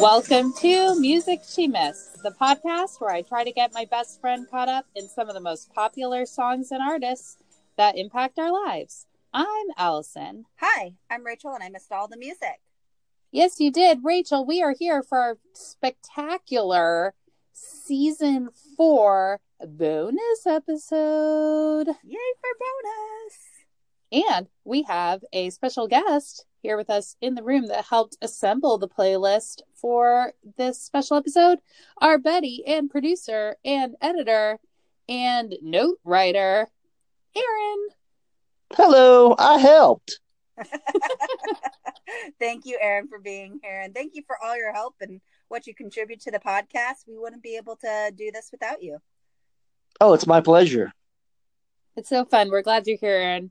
Welcome to Music She Missed, the podcast where I try to get my best friend caught up in some of the most popular songs and artists that impact our lives. I'm Allison. Hi, I'm Rachel, and I missed all the music. Yes, you did. Rachel, we are here for our spectacular season four bonus episode. Yay for bonus! And we have a special guest here with us in the room that helped assemble the playlist for this special episode. Our buddy and producer and editor and note writer, Aaron. Hello, I helped. thank you, Aaron, for being here. And thank you for all your help and what you contribute to the podcast. We wouldn't be able to do this without you. Oh, it's my pleasure. It's so fun. We're glad you're here, Aaron.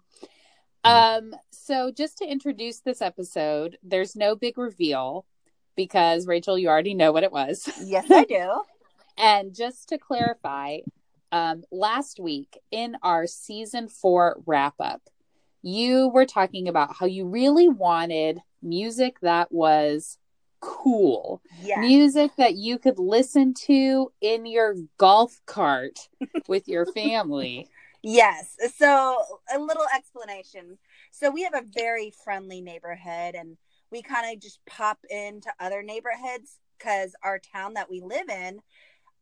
Um, so just to introduce this episode, there's no big reveal because Rachel, you already know what it was. Yes, I do. and just to clarify, um, last week in our season four wrap up, you were talking about how you really wanted music that was cool. Yeah. Music that you could listen to in your golf cart with your family. Yes. So, a little explanation. So, we have a very friendly neighborhood, and we kind of just pop into other neighborhoods because our town that we live in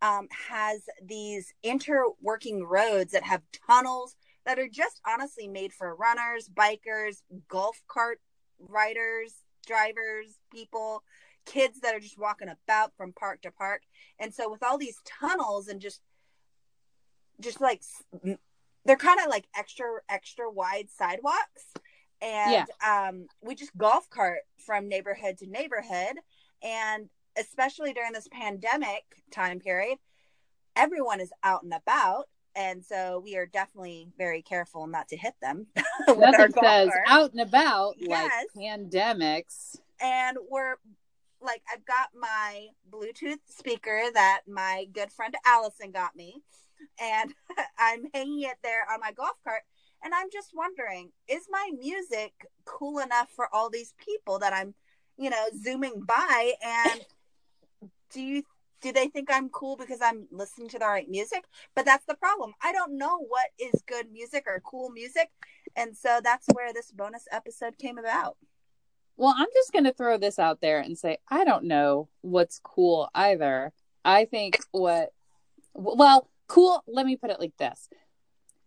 um, has these interworking roads that have tunnels that are just honestly made for runners, bikers, golf cart riders, drivers, people, kids that are just walking about from park to park. And so, with all these tunnels and just just like they're kind of like extra extra wide sidewalks and yeah. um, we just golf cart from neighborhood to neighborhood and especially during this pandemic time period everyone is out and about and so we are definitely very careful not to hit them with nothing says cart. out and about yes. like pandemics and we're like i've got my bluetooth speaker that my good friend allison got me and I'm hanging it there on my golf cart. And I'm just wondering, is my music cool enough for all these people that I'm, you know, zooming by? And do you do they think I'm cool because I'm listening to the right music? But that's the problem. I don't know what is good music or cool music. And so that's where this bonus episode came about. Well, I'm just going to throw this out there and say I don't know what's cool either. I think what well, cool let me put it like this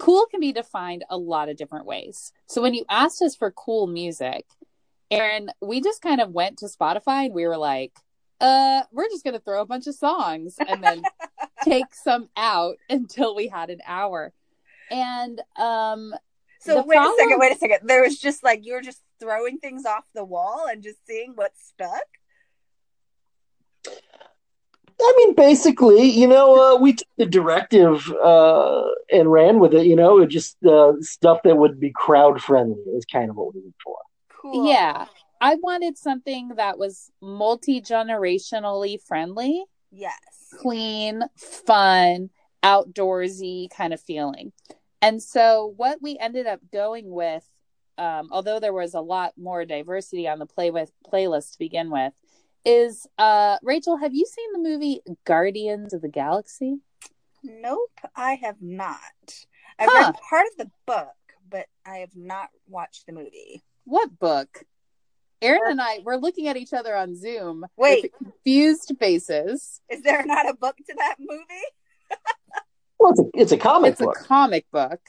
cool can be defined a lot of different ways. So when you asked us for cool music aaron we just kind of went to spotify and we were like uh we're just gonna throw a bunch of songs and then take some out until we had an hour. And um so wait problem... a second wait a second. There was just like you were just throwing things off the wall and just seeing what stuck I mean, basically, you know, uh, we took the directive uh, and ran with it. You know, it just uh, stuff that would be crowd friendly is kind of what we look for. Cool. Yeah, I wanted something that was multi generationally friendly. Yes, clean, fun, outdoorsy kind of feeling. And so, what we ended up going with, um, although there was a lot more diversity on the play with playlist to begin with, is uh Rachel, have you seen the movie Guardians of the Galaxy? Nope, I have not. I've huh. read part of the book, but I have not watched the movie. What book? Aaron and I we're looking at each other on Zoom. Wait, confused faces. Is there not a book to that movie? well, it's a, it's a comic book. it's book. a comic book.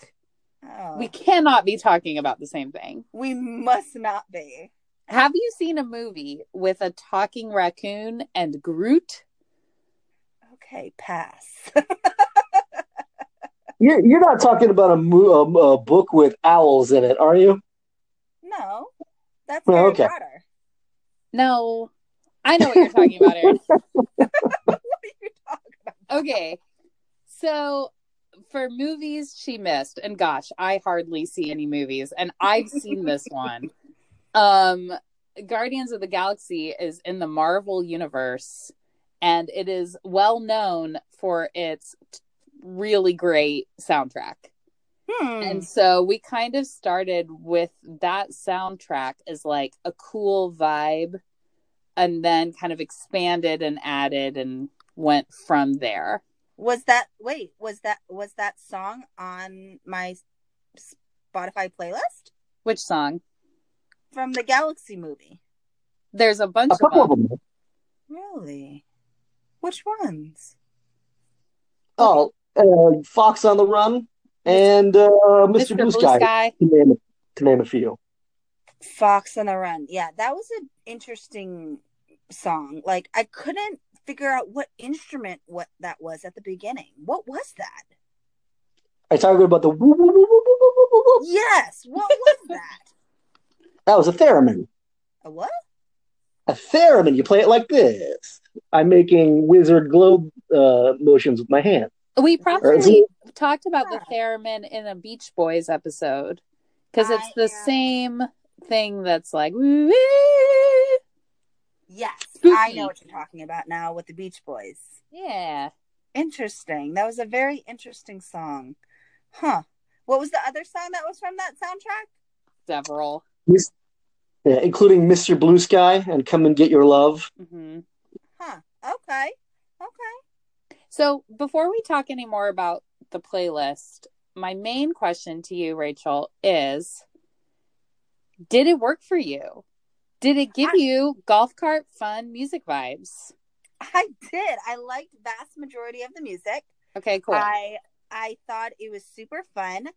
Oh. We cannot be talking about the same thing. We must not be. Have you seen a movie with a talking raccoon and Groot? Okay, pass. you're you're not talking about a, a, a, book with owls in it, are you? No, that's oh, okay. Potter. No, I know what you're talking about, Aaron. what are you talking about? Okay, so for movies she missed, and gosh, I hardly see any movies, and I've seen this one. Um, Guardians of the Galaxy is in the Marvel universe, and it is well known for its really great soundtrack. Hmm. And so we kind of started with that soundtrack as like a cool vibe and then kind of expanded and added and went from there. Was that wait, was that was that song on my Spotify playlist Which song? From the Galaxy movie? There's a bunch A of couple them. of them. Really? Which ones? Oh, uh, Fox on the Run and uh, Mr. Blue Sky, to name, to name a few. Fox on the Run. Yeah, that was an interesting song. Like I couldn't figure out what instrument what that was at the beginning. What was that? Are you talking about the woo, woo, woo? Yes, what was that? That was a theremin. A what? A theremin. You play it like this. I'm making wizard globe uh, motions with my hand. We probably it- talked about the theremin in a Beach Boys episode because it's the am- same thing that's like. "Woo-wee." Yes, Spooky. I know what you're talking about now with the Beach Boys. Yeah. Interesting. That was a very interesting song. Huh. What was the other song that was from that soundtrack? Several. Mis- yeah, including Mr. Blue Sky and Come and Get Your Love. hmm Huh. Okay. Okay. So before we talk any more about the playlist, my main question to you, Rachel, is Did it work for you? Did it give I- you golf cart fun music vibes? I did. I liked vast majority of the music. Okay, cool. I I thought it was super fun.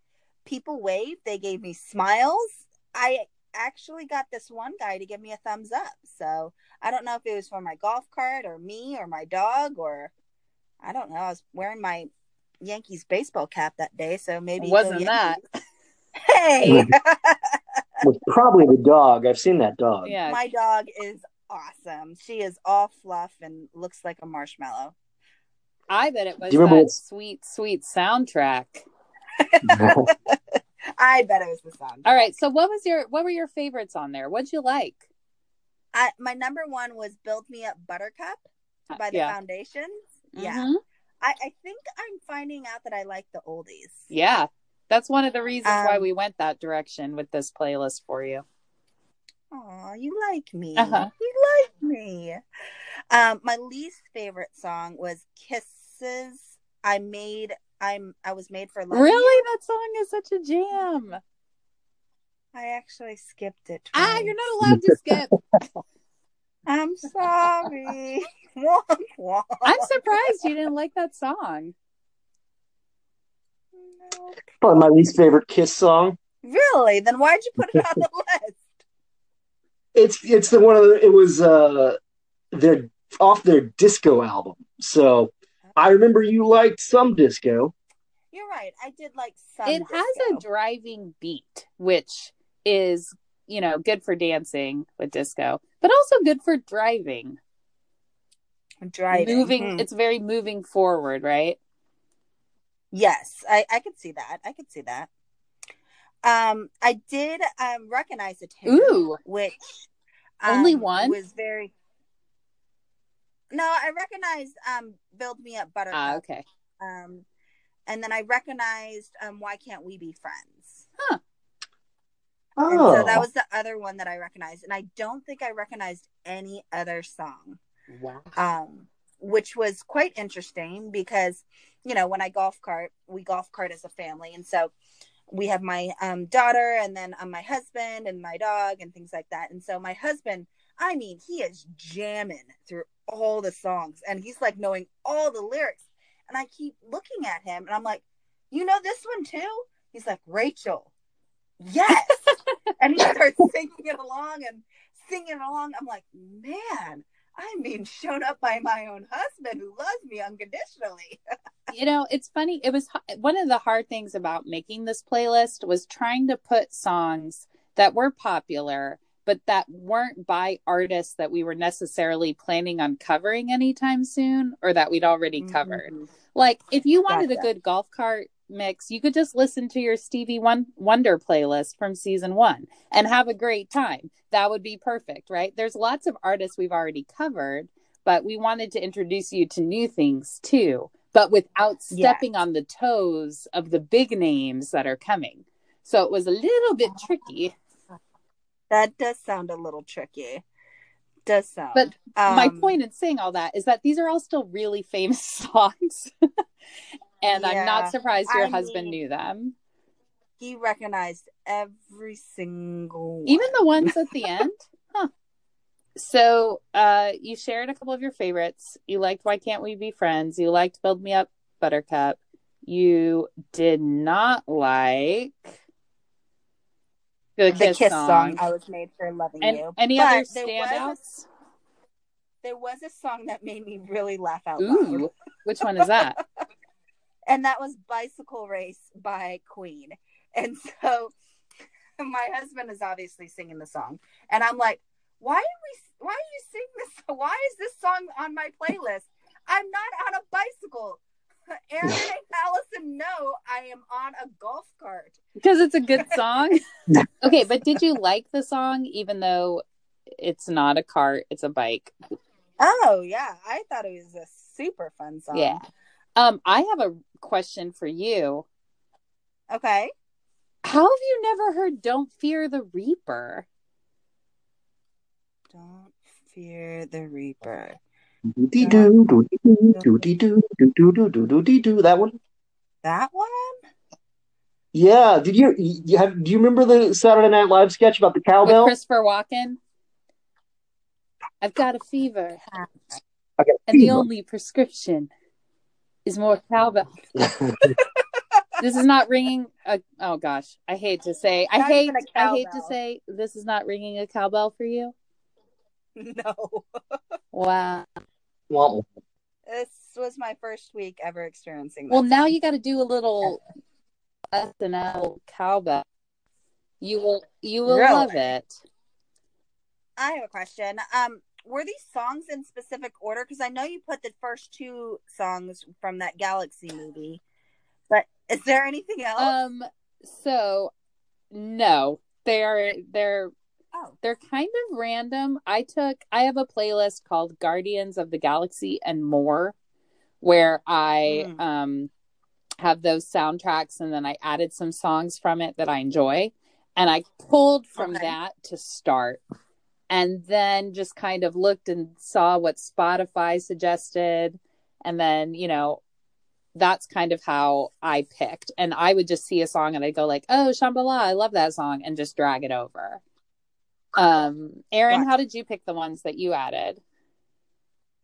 People waved, they gave me smiles. I actually got this one guy to give me a thumbs up. So I don't know if it was for my golf cart or me or my dog or I don't know. I was wearing my Yankees baseball cap that day, so maybe It wasn't that. Hey, Was probably the dog. I've seen that dog. Yeah. my dog is awesome. She is all fluff and looks like a marshmallow. I bet it was Do you remember that sweet, sweet soundtrack. I bet it was the sound. All right. So what was your what were your favorites on there? What'd you like? I, my number one was "Build Me Up, Buttercup" by the yeah. Foundations. Yeah, Mhm. I, I think I'm finding out that I like the oldies. Yeah. That's one of the reasons why Um, we went that direction with this playlist for you. Oh, you like me. Uh-huh. You like me. Um, my least favorite song was "Kisses." I made. I'm. I was made for love. Really? That song is such a jam. I actually skipped it. Ah, you're not allowed to skip. I'm sorry. Womp womp. I'm surprised you didn't like that song. Probably my least favorite Kiss song. Really? Then why'd you put it on the list? It's it's the one of the, it was uh their off their disco album. So I remember you liked some disco. You're right. I did like some. it has a driving beat, which is, you know, good for dancing with disco, but also good for driving. driving. Moving, Hmm. it's very moving forward, right? Yes, I I could see that. I could see that. Um, I did um recognize a tune, Ooh. which Only um, one? was very. No, I recognized um "Build Me Up, Buttercup." Ah, okay. Um, and then I recognized um "Why Can't We Be Friends?" Oh, And so that was the other one that I recognized, and I don't think I recognized any other song. Wow. um, which was quite interesting because you know when I golf cart, we golf cart as a family, and so we have my um, daughter and then um, my husband and my dog and things like that. And so my husband, I mean, he is jamming through all the songs, and he's like knowing all the lyrics. And I keep looking at him, and I'm like, "You know this one too?" He's like, "Rachel, yes," and he starts singing it along and singing it along. I'm like, "Man." I'm being shown up by my own husband who loves me unconditionally. you know it's funny it was one of the hard things about making this playlist was trying to put songs that were popular but that weren't by artists that we were necessarily planning on covering anytime soon or that we'd already covered. Mhm. like if you wanted a good golf cart mix you could just listen to your stevie Won- wonder playlist from season one and have a great time. That would be perfect right? There's lots of artists we've already covered but we wanted to introduce you to new things too but without stepping on the toes of the big names that are coming. So it was a little bit tricky That does sound a little tricky. does sound. But my Um, point in saying all that is that these are all still really famous songs. and I'm not surprised your I husband mean- knew them. he recognized every single one. Even the ones at the end. Huh. So uh you shared a couple of your favorites. You liked Why Can't We Be Friends? You liked Build Me Up Buttercup. You did not like the, the Kiss, Kiss song. song. I was made for loving and you. any But other there was a- standouts? there was a song that made me really laugh out loud. Ooh, which one is that? and that was Bicycle Race by Queen. And so my husband is obviously singing the song. And I'm like, why are we why are you singing this? Why is this song on my playlist? I'm not on a bicycle. Aaron and Allison know I am on a golf cart. Because it's a good song. okay, but did you like the song even though it's not a cart, it's a bike? Oh yeah, I thought it was a super fun song. Yeah. Um, I have a question for you. Okay. How have you never heard Don't Fear the Reaper? Don't fear the Reaper. Doody-doo, doody-doo, doody-doo, doo-doo-doo, doo-doo-dee-doo. That one? That one? Yeah. Did you, you have, do you remember the Saturday Night Live sketch about the cowbell? With? Christopher Walken? I've got a fever, a and the only prescription is more cowbell. this is not ringing a oh gosh i hate to say i Not hate i hate to say this is not ringing a cowbell for you No. wow Well, This was my first week ever experiencing that. well now you got to do a little snl cowbell you will you will Really? love it I have a question. Um, were these songs in specific order? Because I know you put the first two songs from that Galaxy movie, but is there anything else? um so no they're they're oh, they're kind of random. I took I have a playlist called Guardians of the Galaxy and More where I Mm. um have those soundtracks and then I added some songs from it that I enjoy and I pulled from Okay. that to start and then just kind of looked and saw what Spotify suggested and then, you know, that's kind of how I picked. And I would just see a song and I'd go like, "Oh, Shambhala, I love that song," and just drag it over. Um, Aaron, how did you pick the ones that you added?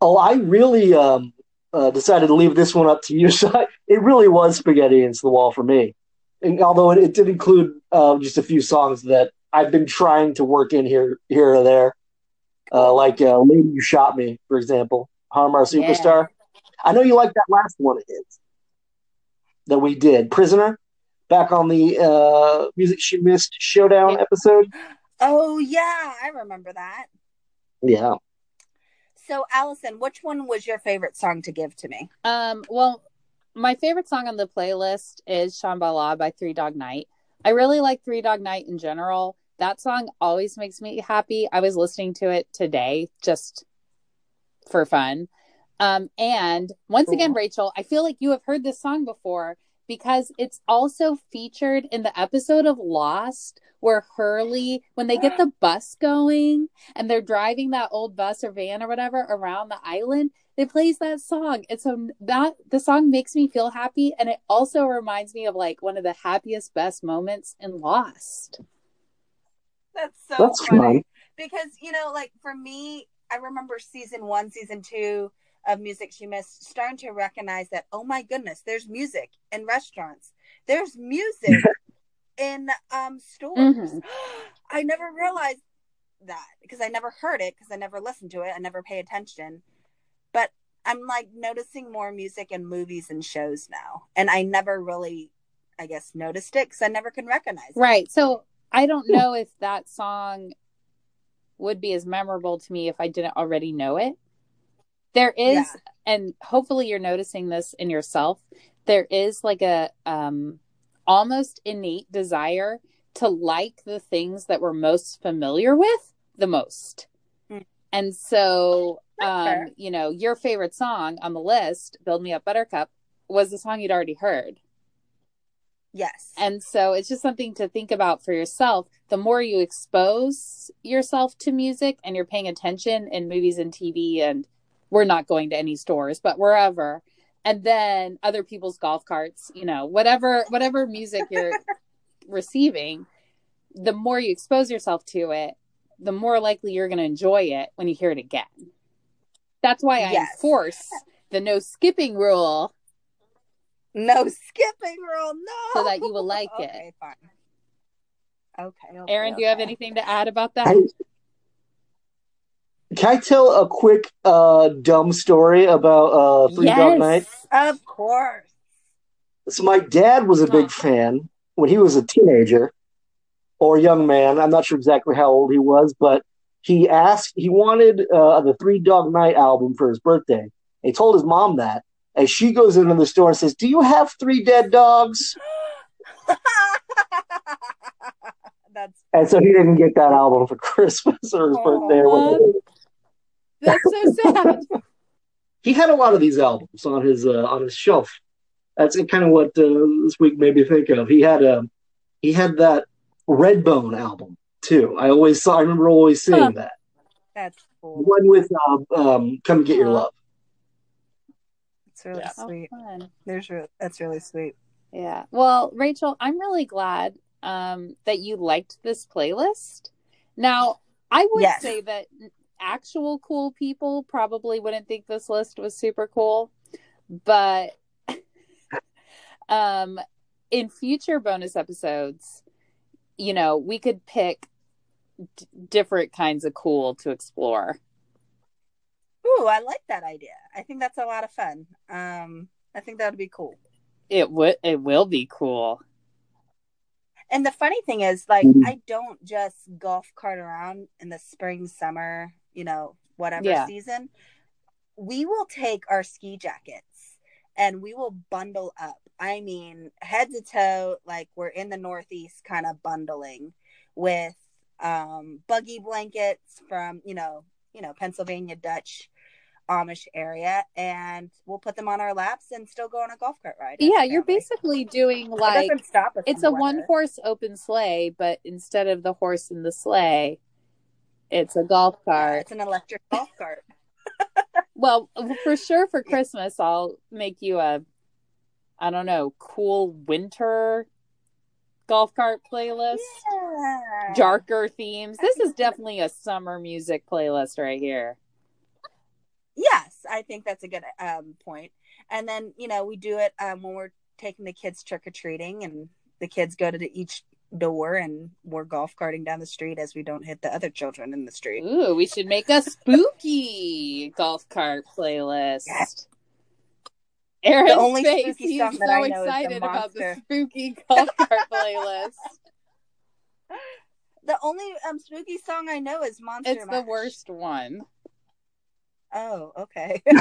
oh, I really um, uh, decided to leave this one up to you. So I, it really was spaghetti against the wall for me. And although it, it did include uh, just a few songs that I've been trying to work in here, here or there, uh, like uh, "Lady You Shot Me," for example, "Harm Our Yeah. Superstar." I know you like that last one of his that we did, "Prisoner," back on the uh, music she missed showdown Yeah. episode. Oh yeah, I remember that. Yeah. So, Allison, which one was your favorite song to give to me? Um, well, my favorite song on the playlist is Shambhala by Three Dog Night. I really like Three Dog Night in general. That song always makes me happy. I was listening to it today just for fun. Um, and once again, Rachel, I feel like you have heard this song before because it's also featured in the episode of Lost where Hurley, when they get the bus going and they're driving that old bus or van or whatever around the island, it plays that song. And so that the song makes me feel happy. And it also reminds me of like one of the happiest, best moments in Lost. That's so That's funny. fun. Because, you know, like for me, I remember season one, season two of Music She Missed, starting to recognize that, oh my goodness, there's music in restaurants. There's music in um stores. Mhm. I never realized that because I never heard it because I never listened to it. I never pay attention. But I'm like noticing more music in movies and shows now. And I never really, I guess, noticed it because I never can recognize it. Right. So I don't know if that song would be as memorable to me if I didn't already know it. There is, Yeah. and hopefully you're noticing this in yourself, there is like a um almost innate desire to like the things that we're most familiar with the most. Hmm. And so um, you know, your favorite song on the list, Build Me Up Buttercup, was the song you'd already heard. Yes. And so it's just something to think about for yourself. The more you expose yourself to music and you're paying attention in movies and TV, and we're not going to any stores, but wherever, and then other people's golf carts, you know, whatever whatever music you're receiving, the more you expose yourself to it, the more likely you're going to enjoy it when you hear it again. That's why I Yes. enforce the no skipping rule no skipping rule. No. so that you will like it. okay, fine. Okay. okay Aaron, do you have anything to add about that? Hey, can I tell a quick uh, dumb story about uh, Three Dog Night? Of course. So my dad was a big fan when he was a teenager or young man. I'm not sure exactly how old he was, but he asked he wanted uh, the Three Dog Night album for his birthday. He told his mom that, and she goes into the store and says, "Do you have Three Dead Dogs?" That's And so he didn't get that album for Christmas or his Aw. birthday or whatever. That's so sad. He had a lot of these albums on his uh, on his shelf. That's kind of what uh, this week made me think of. He had a he had that Redbone album too. I always saw. I remember always seeing Huh. that that's cool. one with uh, um, "Come Get Your Love." It's really Oh, sweet. fun. There's re- that's really sweet. Yeah. Well, Rachel, I'm really glad um, that you liked this playlist. Now, I would Yes. say that actual cool people probably wouldn't think this list was super cool, but um, in future bonus episodes, you know, we could pick d- different kinds of cool to explore. Ooh, I like that idea. I think that's a lot of fun. Um, I think that would be cool. It would. It will be cool. And the funny thing is, like, Mhm. I don't just golf cart around in the spring, summer, you know, whatever Yeah. season. We will take our ski jackets and we will bundle up. I mean, head to toe, like we're in the Northeast kind of bundling with um, buggy blankets from, you know, you know, Pennsylvania Dutch Amish area, and we'll put them on our laps and still go on a golf cart ride. Yeah, you're basically doing like stop it's a one horse open sleigh, but instead of the horse in the sleigh, it's a golf Yeah, cart. it's an electric golf cart. Well, for sure for Christmas, I'll make you a, I don't know, cool winter golf cart playlist. Yeah. Darker themes. This is definitely a summer music playlist right here. Yes, I think that's a good um, point. And then you know we do it um, when we're taking the kids trick or treating, and the kids go to each door, and we're golf carting down the street as we don't hit the other children in the street. Ooh, we should make a spooky golf cart playlist. Yes. Aaron's The only face, spooky he's song that so I know is the excited about the monster. spooky golf cart playlist. The only um, spooky song I know is Monster It's the worst one. Oh, okay.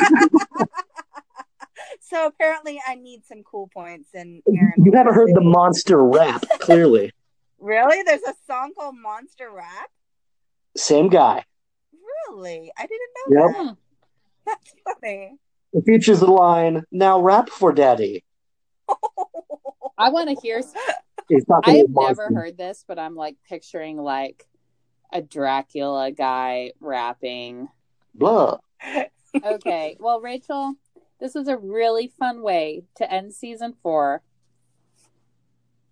so apparently, I need some cool points, and Aaron. You haven't heard the monster rap, clearly. Really? There's a song called Monster Rap. Same guy. Really? I didn't know Yep. That. That's funny. It features the line, "Now rap for daddy." I want to hear. I have never heard this, but I'm like picturing like a Dracula guy rapping. Blah. Okay, well, Rachel, this was a really fun way to end season four.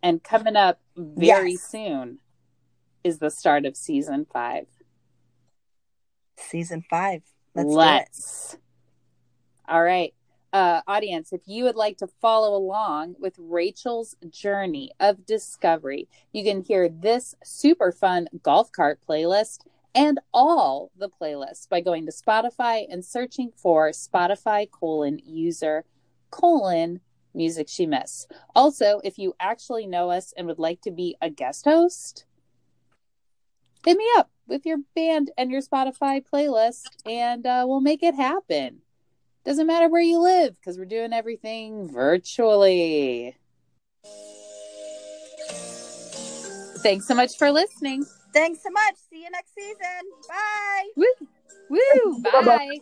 And coming up very Yes. soon is the start of season five. Season five. Let's, Let's. All right. Uh, audience, if you would like to follow along with Rachel's journey of discovery, you can hear this super fun golf cart playlist and all the playlists by going to Spotify and searching for Spotify colon user colon music she missed. Also, if you actually know us and would like to be a guest host, hit me up with your band and your Spotify playlist, and uh, we'll make it happen. Doesn't matter where you live because we're doing everything virtually. Thanks so much for listening. Thanks so much. See you next season. Bye. Woo! Woo! Bye.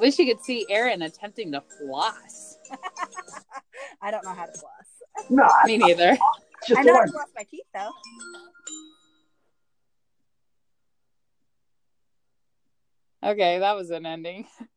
Wish you could see Aaron attempting to floss. I don't know how to floss. No, Me neither. it's just I know how to floss my teeth though. Okay, that was an ending.